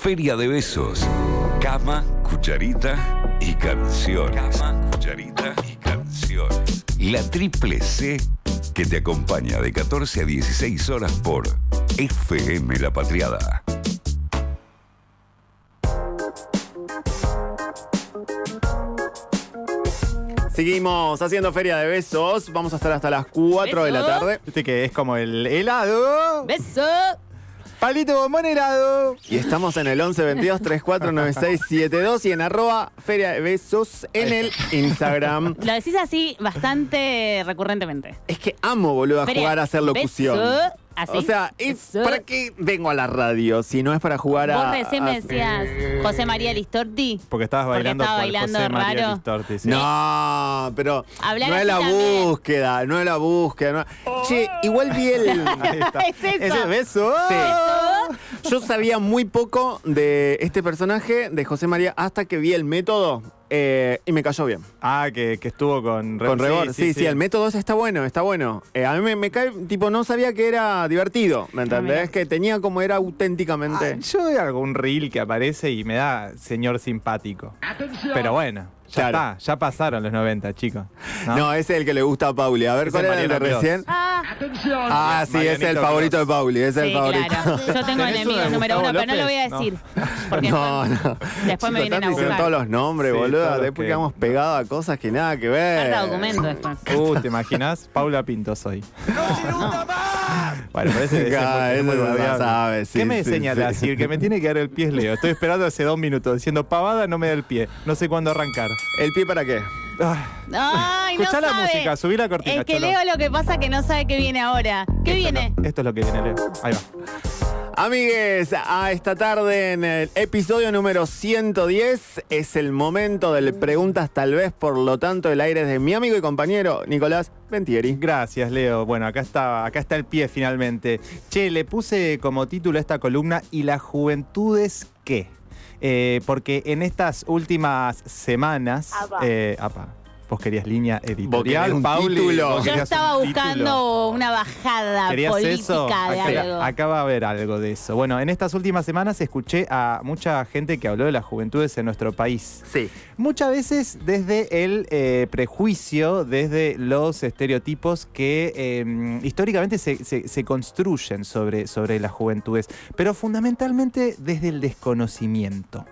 Feria de Besos. Cama, cucharita y canciones. Cama, cucharita y canciones. La triple C que te acompaña de 14 a 16 horas por FM La Patriada. Seguimos haciendo Feria de Besos. Vamos a estar hasta las 4 de la tarde. Viste que es como el helado. Beso. Palito bombón helado. Y estamos en el 11 22 34 96 72 y en arroba Feria de Besos en el Instagram. Lo decís así bastante recurrentemente. Es que amo, boludo, a Feria, jugar a hacer locución. beso, así. O sea, es-. ¿para qué vengo a la radio si no es para jugar a. Vos recién me a- decías José María Listorti. Porque estabas Porque bailando estaba bailando José María raro. Listorti, sí. No, pero Hablar no es así la también. búsqueda, no es la búsqueda. no- Che, igual vi el. Ahí está. Es eso. Ese beso. Sí. Yo sabía muy poco de este personaje, de José María, hasta que vi el método eh, y me cayó bien. Ah, que, que estuvo con Con Rebor. Sí, sí, el método ese está bueno, está bueno. Eh, a mí me, me cae, tipo, no sabía que era divertido, ¿me entendés? mira. que tenía como era auténticamente. Ah, yo veo algún reel que aparece y me da señor simpático. Pero bueno, ya Claro. está, ya pasaron los 90, chicos. ¿no? ¿no? ese es el que le gusta a Pauli. A ver, ¿cuál era el de recién? Ah, Ah, sí, es el Marianito favorito de Pauli, es el sí, favorito. claro. Yo tengo ¿Tenés enemigos uno de número uno, pero no lo voy a decir. Porque No, después, no. después me Chicos, vienen a buscar. todos los nombres, Sí, boludo. Después que- quedamos pegados a cosas que nada que ver. Carta documento después. Uh, ¿te imaginas? Paula Pinto soy. Bueno, parece que sabe, sí, ¿Qué me sí, señala, sí. Sir? Que me tiene que dar el pie es Leo. Estoy esperando hace dos minutos diciendo pavada, no me da el pie. No sé cuándo arrancar. ¿El pie para qué? Ay, no Escuchá la sabe. música, subí la cortina, Es que Cholo. Leo lo que pasa que no sabe qué viene ahora. ¿Qué viene? Esto es lo que viene, Leo. Ahí va. Amigues, a esta tarde en el episodio número 110 es el momento del preguntas tal vez, por lo tanto el aire es de mi amigo y compañero Nicolás Ventieri. Gracias, Leo. Bueno, acá está, acá está el pie finalmente. Che, le puse como título a esta columna ¿Y las juventudes qué? Eh, porque en estas últimas semanas. eh, apa, vos querías línea editorial, un Pauli, título. Yo estaba un título. buscando una bajada ¿Querías política eso? de Acá, algo. acá va a haber algo de eso. Bueno, en estas últimas semanas escuché a mucha gente que habló de las juventudes en nuestro país. Sí. Muchas veces desde el eh, prejuicio, desde los estereotipos que eh, históricamente se, se- se construyen sobre, sobre las juventudes, pero fundamentalmente desde el desconocimiento.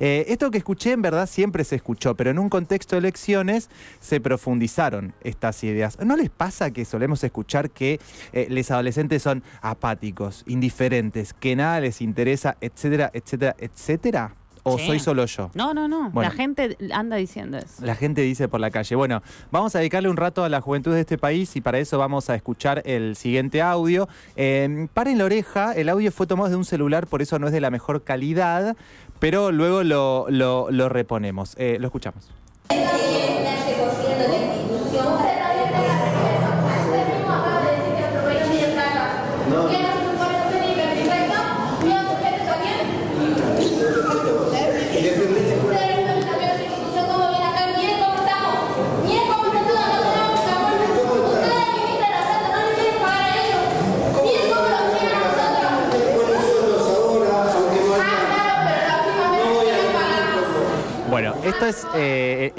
Eh, esto que escuché en verdad siempre se escuchó, pero en un contexto de elecciones se profundizaron estas ideas. ¿No les pasa que solemos escuchar que eh, los adolescentes son apáticos, indiferentes, que nada les interesa, etcétera, etcétera, etcétera? ¿O Sí. soy solo yo? No, no, no. Bueno. La gente anda diciendo eso. La gente dice por la calle. Bueno, vamos a dedicarle un rato a la juventud de este país y para eso vamos a escuchar el siguiente audio. Eh, paren la oreja, el audio fue tomado de un celular, por eso no es de la mejor calidad, pero luego lo, lo- lo reponemos. Eh, lo escuchamos. Bueno,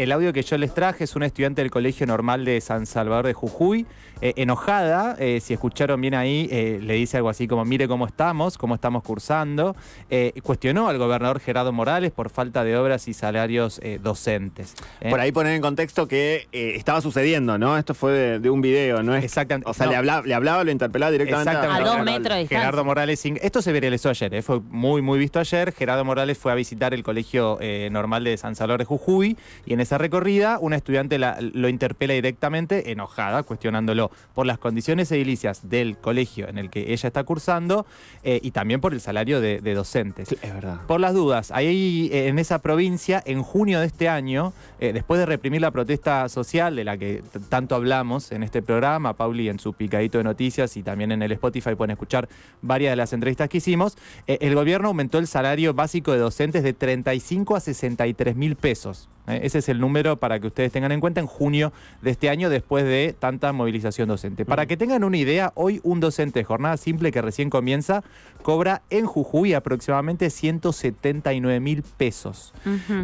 el audio que yo les traje. Es una estudiante del Colegio Normal de San Salvador de Jujuy. eh, enojada, eh, si escucharon bien ahí, eh, le dice algo así como, mire cómo estamos, cómo estamos cursando. Eh, cuestionó al gobernador Gerardo Morales por falta de obras y salarios eh, docentes. ¿eh? Por ahí poner en contexto que eh, estaba sucediendo, ¿no? Esto fue de, de un video, ¿no es? Exactamente. O sea, No. le, hablaba, le hablaba, lo interpelaba directamente. Exactamente. A dos Gerardo. metros de. Gerardo Morales, ing- esto se viralizó ayer, eh, fue muy muy visto ayer. Gerardo Morales fue a visitar el colegio eh, normal de San Salvador de Jujuy y en esa recorrida una estudiante la- lo interpela directamente, enojada, cuestionándolo por las condiciones edilicias del colegio en el que ella está cursando eh, y también por el salario de, de docentes. Sí, es verdad. Por las dudas, ahí eh, en esa provincia, en junio de este año, eh, después de reprimir la protesta social de la que tanto hablamos en este programa, Pauli en su picadito de noticias y también en el Spotify pueden escuchar varias de las entrevistas que hicimos, eh, el gobierno aumentó el salario básico de docentes de 35 a 63 mil pesos. ¿Eh? Ese es el número para que ustedes tengan en cuenta en junio de este año después de tanta movilización docente. Para que tengan una idea, hoy un docente de jornada simple que recién comienza cobra en Jujuy aproximadamente 179 mil pesos.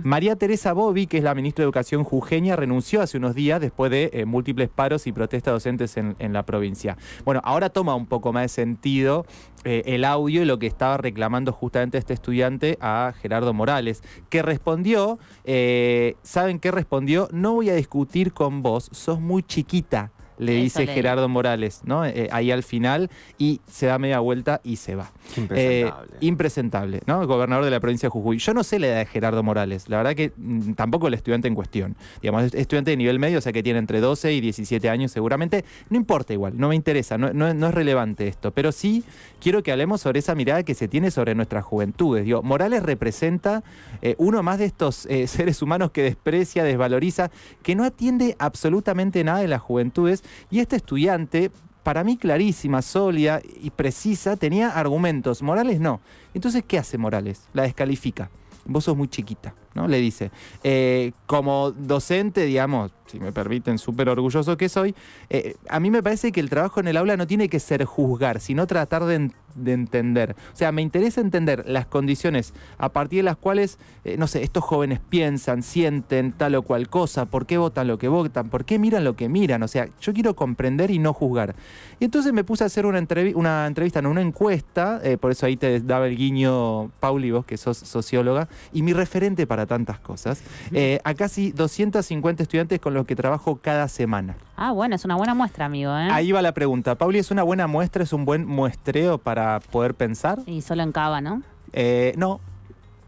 María Teresa Bobby, que es la ministra de Educación jujeña, renunció hace unos días después de eh, múltiples paros y protestas docentes en, en la provincia. Bueno, ahora toma un poco más de sentido eh, el audio y lo que estaba reclamando justamente este estudiante a Gerardo Morales, que respondió, eh, ¿saben qué respondió? No voy a discutir con vos, sos muy chiquita. Le Eso dice leí. Gerardo Morales, ¿no? Eh, ahí al final, y se da media vuelta y se va. Impresentable. Eh, impresentable, ¿no? El gobernador de la provincia de Jujuy. Yo no sé la edad de Gerardo Morales, la verdad que mm, tampoco el estudiante en cuestión. Digamos, es estudiante de nivel medio, o sea que tiene entre 12 y 17 años seguramente. No importa igual, no me interesa, no, no- no es relevante esto, pero sí quiero que hablemos sobre esa mirada que se tiene sobre nuestras juventudes. Digo, Morales representa eh, uno más de estos eh, seres humanos que desprecia, desvaloriza, que no atiende absolutamente nada de las juventudes y este estudiante para mí clarísima, sólida y precisa, tenía argumentos. Morales no. Entonces, ¿qué hace Morales? La descalifica. Vos sos muy chiquita, ¿no? Le dice. Eh, como docente, digamos, si me permiten, súper orgulloso que soy, eh, a mí me parece que el trabajo en el aula no tiene que ser juzgar, sino tratar de, en- de entender. O sea, me interesa entender las condiciones a partir de las cuales, eh, no sé, estos jóvenes piensan, sienten tal o cual cosa, por qué votan lo que votan, por qué miran lo que miran. O sea, yo quiero comprender y no juzgar. Y entonces me puse a hacer una, una entrevista, en una encuesta, por eso ahí te daba el guiño, Pauli, vos que sos socióloga, y mi referente para tantas cosas, eh, a casi 250 estudiantes con los que trabajo cada semana. Ah, bueno, es una buena muestra, amigo, ¿eh? Ahí va la pregunta. Pauli, ¿es una buena muestra, es un buen muestreo para poder pensar? Y solo en Cava, ¿no? Eh, no.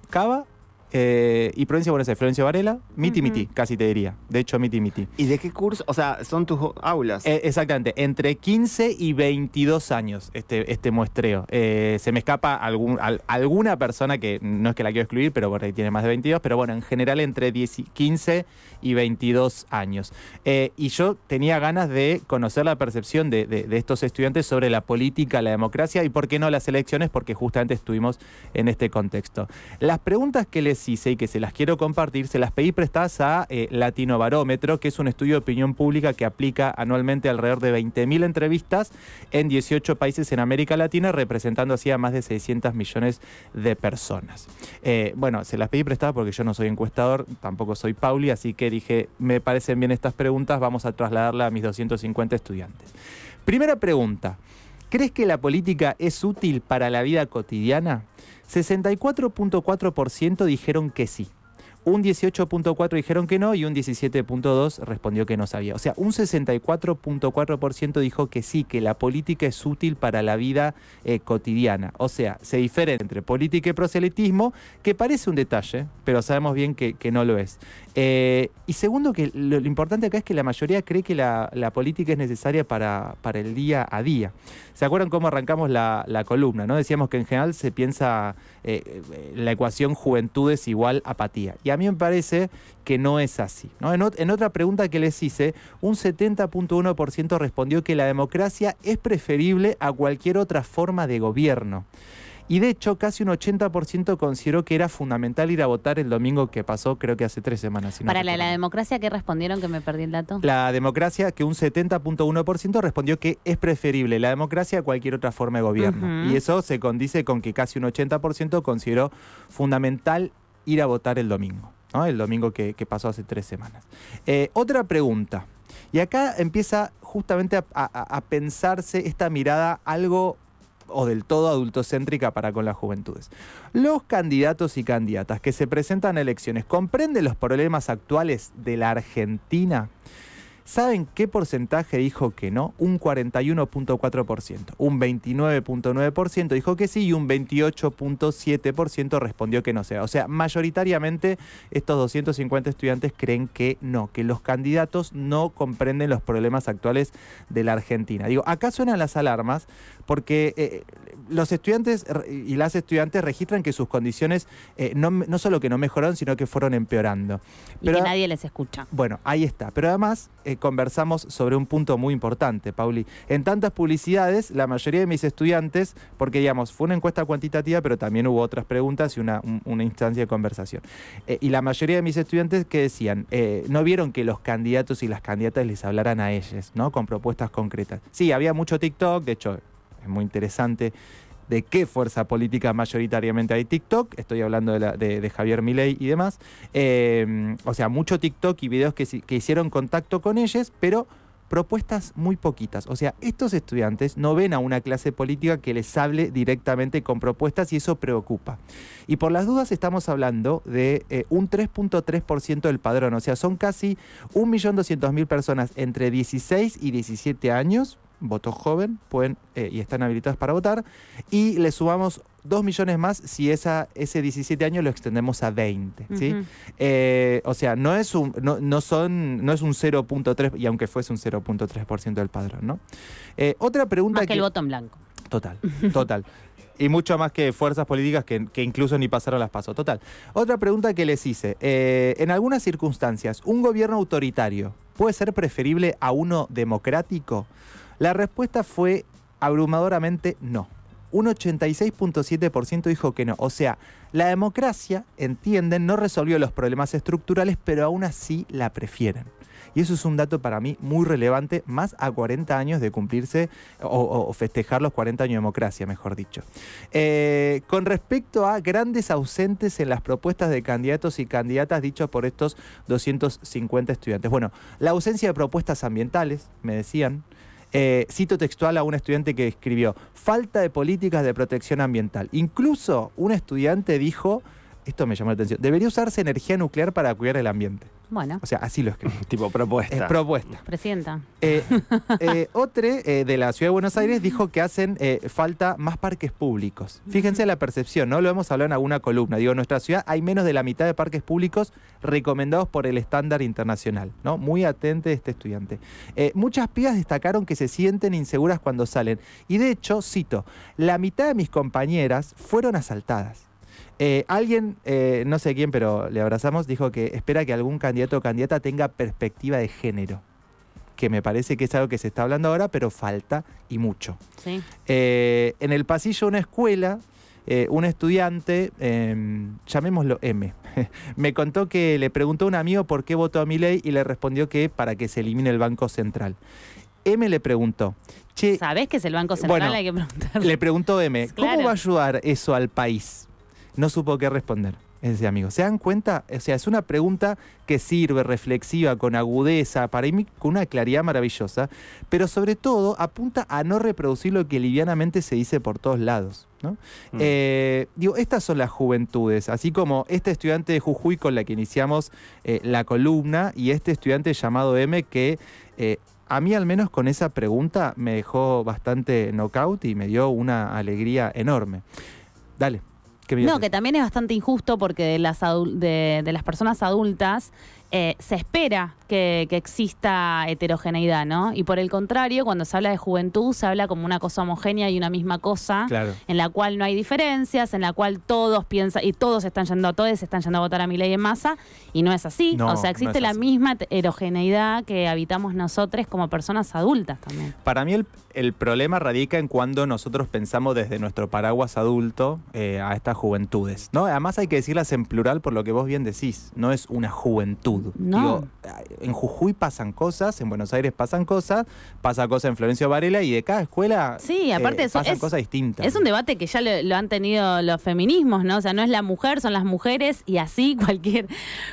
Cava eh, y Provincia de Buenos Aires, Florencio Varela, miti casi te diría. De hecho, miti miti. ¿Y de qué curso? O sea, son tus aulas. Eh, exactamente, entre 15 y 22 años este, este muestreo. Eh, se me escapa algún, al- alguna persona que no es que la quiero excluir, pero por ahí tiene más de 22, pero bueno, en general entre 10 y 15 y 22 años. Y yo tenía ganas de conocer la percepción de, de- de estos estudiantes sobre la política, la democracia y por qué no las elecciones, porque justamente estuvimos en este contexto. Las preguntas que les y que se las quiero compartir, se las pedí prestadas a eh, Latino Barómetro, que es un estudio de opinión pública que aplica anualmente alrededor de 20.000 entrevistas en 18 países en América Latina, representando así a más de 600 millones de personas. Eh, bueno, se las pedí prestadas porque yo no soy encuestador, tampoco soy Pauli, así que dije, me parecen bien estas preguntas, vamos a trasladarla a mis 250 estudiantes. Primera pregunta. ¿Crees que la política es útil para la vida cotidiana? 64.4% dijeron que sí. Un 18.4 dijeron que no y un 17.2 respondió que no sabía. O sea, un 64.4% dijo que sí, que la política es útil para la vida eh, cotidiana. O sea, se diferencia entre política y proselitismo, que parece un detalle, pero sabemos bien que, que no lo es. Eh, y segundo, que lo, importante acá es que la mayoría cree que la, la política es necesaria para, para el día a día. ¿Se acuerdan cómo arrancamos la, la columna? ¿no? Decíamos que en general se piensa eh, la ecuación juventudes igual apatía. A mí me parece que no es así. ¿no? En, ot- en otra pregunta que les hice, un 70.1% respondió que la democracia es preferible a cualquier otra forma de gobierno. Y de hecho, casi un 80% consideró que era fundamental ir a votar el domingo que pasó, creo que hace tres semanas. si no Para la, democracia, ¿qué respondieron que me perdí el dato? La democracia, que un 70.1% respondió que es preferible la democracia a cualquier otra forma de gobierno. Y eso se condice con que casi un 80% consideró fundamental ir a votar el domingo, ¿no? el domingo que, que pasó hace tres semanas. Eh, otra pregunta. Y acá empieza justamente a, a- a pensarse esta mirada algo o del todo adultocéntrica para con las juventudes. Los candidatos y candidatas que se presentan a elecciones comprenden los problemas actuales de la Argentina. ¿Saben qué porcentaje dijo que no? Un 41.4%. Un 29.9% dijo que sí y un 28.7% respondió que no sea. O sea, mayoritariamente estos 250 estudiantes creen que no, que los candidatos no comprenden los problemas actuales de la Argentina. Digo, acá suenan las alarmas porque eh, los estudiantes y las estudiantes registran que sus condiciones eh, no, no solo que no mejoraron, sino que fueron empeorando. y Pero- que nadie les escucha. bueno, ahí está. Pero además, eh, eh, conversamos sobre un punto muy importante, Pauli. En tantas publicidades, la mayoría de mis estudiantes, porque digamos, fue una encuesta cuantitativa, pero también hubo otras preguntas y una, un- una instancia de conversación. Eh, y la mayoría de mis estudiantes que decían, Eh, no vieron que los candidatos y las candidatas les hablaran a ellos, ¿no? Con propuestas concretas. Sí, había mucho TikTok, de hecho, es muy interesante de qué fuerza política mayoritariamente hay TikTok. Estoy hablando de, la- de- Javier Milei y demás. Eh, o sea, mucho TikTok y videos que hicieron contacto con ellos, pero propuestas muy poquitas. O sea, estos estudiantes no ven a una clase política que les hable directamente con propuestas y eso preocupa. Y por las dudas estamos hablando de eh, un 3.3% del padrón. O sea, son casi 1.200.000 personas entre 16 y 17 años, voto joven, pueden eh, y están habilitados para votar. Y le sumamos 2 millones más si esa, ese 17 años lo extendemos a 20. ¿sí? Eh, o sea, no es un, no, no son, no es un 0.3, y aunque fuese un 0.3% del padrón, ¿no? Eh, otra pregunta Más que el voto en blanco. Total, total. Y mucho más que fuerzas políticas que, que incluso ni pasaron las pasos. Total. Otra pregunta que les hice. Eh, en algunas circunstancias, ¿un gobierno autoritario puede ser preferible a uno democrático? La respuesta fue abrumadoramente no. Un 86.7% dijo que no. O sea, la democracia, entienden, no resolvió los problemas estructurales, pero aún así la prefieren. Y eso es un dato para mí muy relevante, más a 40 años de cumplirse o, festejar los 40 años de democracia, mejor dicho. Eh, con respecto a grandes ausentes en las propuestas de candidatos y candidatas dichos por estos 250 estudiantes. Bueno, la ausencia de propuestas ambientales, me decían. Eh, cito textual a un estudiante que escribió, falta de políticas de protección ambiental. Incluso un estudiante dijo, esto me llamó la atención, debería usarse energía nuclear para cuidar el ambiente. Bueno, O sea, así lo escribió. Tipo propuesta. Es propuesta. presidenta. Eh, eh, otro eh, de la Ciudad de Buenos Aires dijo que hacen eh, falta más parques públicos. Fíjense la percepción, ¿no? Lo hemos hablado en alguna columna. Digo, en nuestra ciudad hay menos de la mitad de parques públicos recomendados por el estándar internacional, ¿no? Muy atente este estudiante. Eh, muchas pibas destacaron que se sienten inseguras cuando salen. Y de hecho, cito, la mitad de mis compañeras fueron asaltadas. Eh, alguien, eh, no sé quién, pero le abrazamos, dijo que espera que algún candidato o candidata tenga perspectiva de género. Que me parece que es algo que se está hablando ahora, pero falta y mucho. Sí. Eh, en el pasillo de una escuela, un estudiante, eh, llamémoslo M, me contó que le preguntó a un amigo por qué votó a mi ley y le respondió que para que se elimine el Banco Central. M le preguntó, che, ¿Sabés que es el Banco Central? bueno, Hay que preguntarle. le preguntó M, ¿cómo va a ayudar eso al país? No supo qué responder ese amigo. ¿Se dan cuenta? O sea, es una pregunta que sirve, reflexiva, con agudeza, para mí con una claridad maravillosa, pero sobre todo apunta a no reproducir lo que livianamente se dice por todos lados. ¿no? Mm. Eh, digo, estas son las juventudes, así como este estudiante de Jujuy con la que iniciamos eh, la columna y este estudiante llamado M que eh, a mí al menos con esa pregunta me dejó bastante knockout y me dio una alegría enorme. Dale. ¿Qué me ibas a No, que también es bastante injusto porque de las, de, de las personas adultas eh, se espera que, que exista heterogeneidad, ¿no? Y por el contrario, cuando se habla de juventud, se habla como una cosa homogénea y una misma cosa. Claro. en la cual no hay diferencias, en la cual todos piensan y todos están yendo, todos están yendo a votar a mi ley en masa, y no es así. No, o sea, existe la misma heterogeneidad que habitamos nosotros como personas adultas también. Para mí el, el problema radica en cuando nosotros pensamos desde nuestro paraguas adulto eh, a estas juventudes. ¿no? Además hay que decirlas en plural por lo que vos bien decís. No es una juventud. No. Digo, en Jujuy pasan cosas, en Buenos Aires pasan cosas, pasa cosas en Florencio Varela y de cada escuela Sí, aparte eh, eso pasan es- cosas distintas. Es un debate que ya lo, lo han tenido los feminismos, ¿no? O sea, no es la mujer, son las mujeres y así cualquier,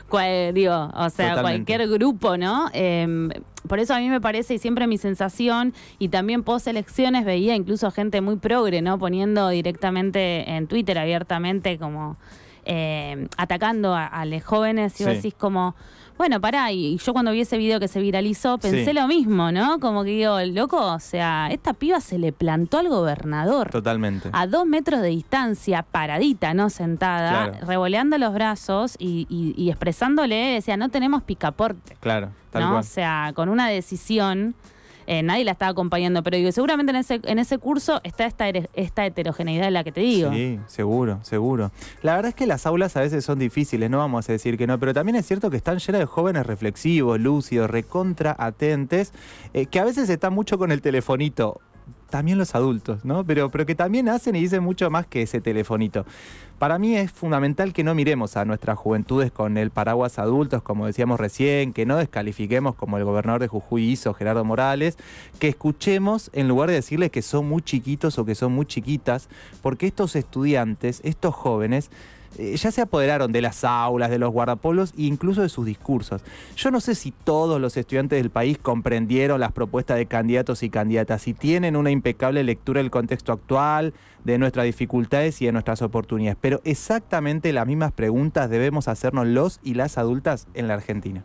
cual- digo, o sea, Totalmente. cualquier grupo, ¿no? Eh, por eso a mí me parece, y siempre mi sensación, y también post elecciones veía incluso gente muy progre, ¿no? Poniendo directamente en Twitter abiertamente como eh, atacando a, a los jóvenes y vos Sí. decís como, bueno, pará, y yo cuando vi ese video que se viralizó pensé Sí. lo mismo, ¿no? Como que digo, loco, o sea, esta piba se le plantó al gobernador Totalmente. a dos metros de distancia, paradita, no sentada, Claro. revoleando los brazos y, y- y expresándole, decía, no tenemos picaporte. Claro, tal ¿no? cual. O sea, con una decisión eh, nadie la estaba acompañando, pero digo, seguramente en ese, en ese curso está esta, esta heterogeneidad de la que te digo. Sí, seguro, seguro. La verdad es que las aulas a veces son difíciles, no vamos a decir que no, pero también es cierto que están llenas de jóvenes reflexivos, lúcidos, recontra atentes, eh, que a veces están mucho con el telefonito. También los adultos, ¿no? Pero, pero que también hacen y dicen mucho más que ese telefonito. Para mí es fundamental que no miremos a nuestras juventudes con el paraguas adultos, como decíamos recién, que no descalifiquemos como el gobernador de Jujuy hizo, Gerardo Morales, que escuchemos en lugar de decirles que son muy chiquitos o que son muy chiquitas, porque estos estudiantes, estos jóvenes, eh, ya se apoderaron de las aulas, de los guardapolos e incluso de sus discursos. Yo no sé si todos los estudiantes del país comprendieron las propuestas de candidatos y candidatas, si tienen una impecable lectura del contexto actual, de nuestras dificultades y de nuestras oportunidades, pero exactamente las mismas preguntas debemos hacernos los y las adultas en la Argentina.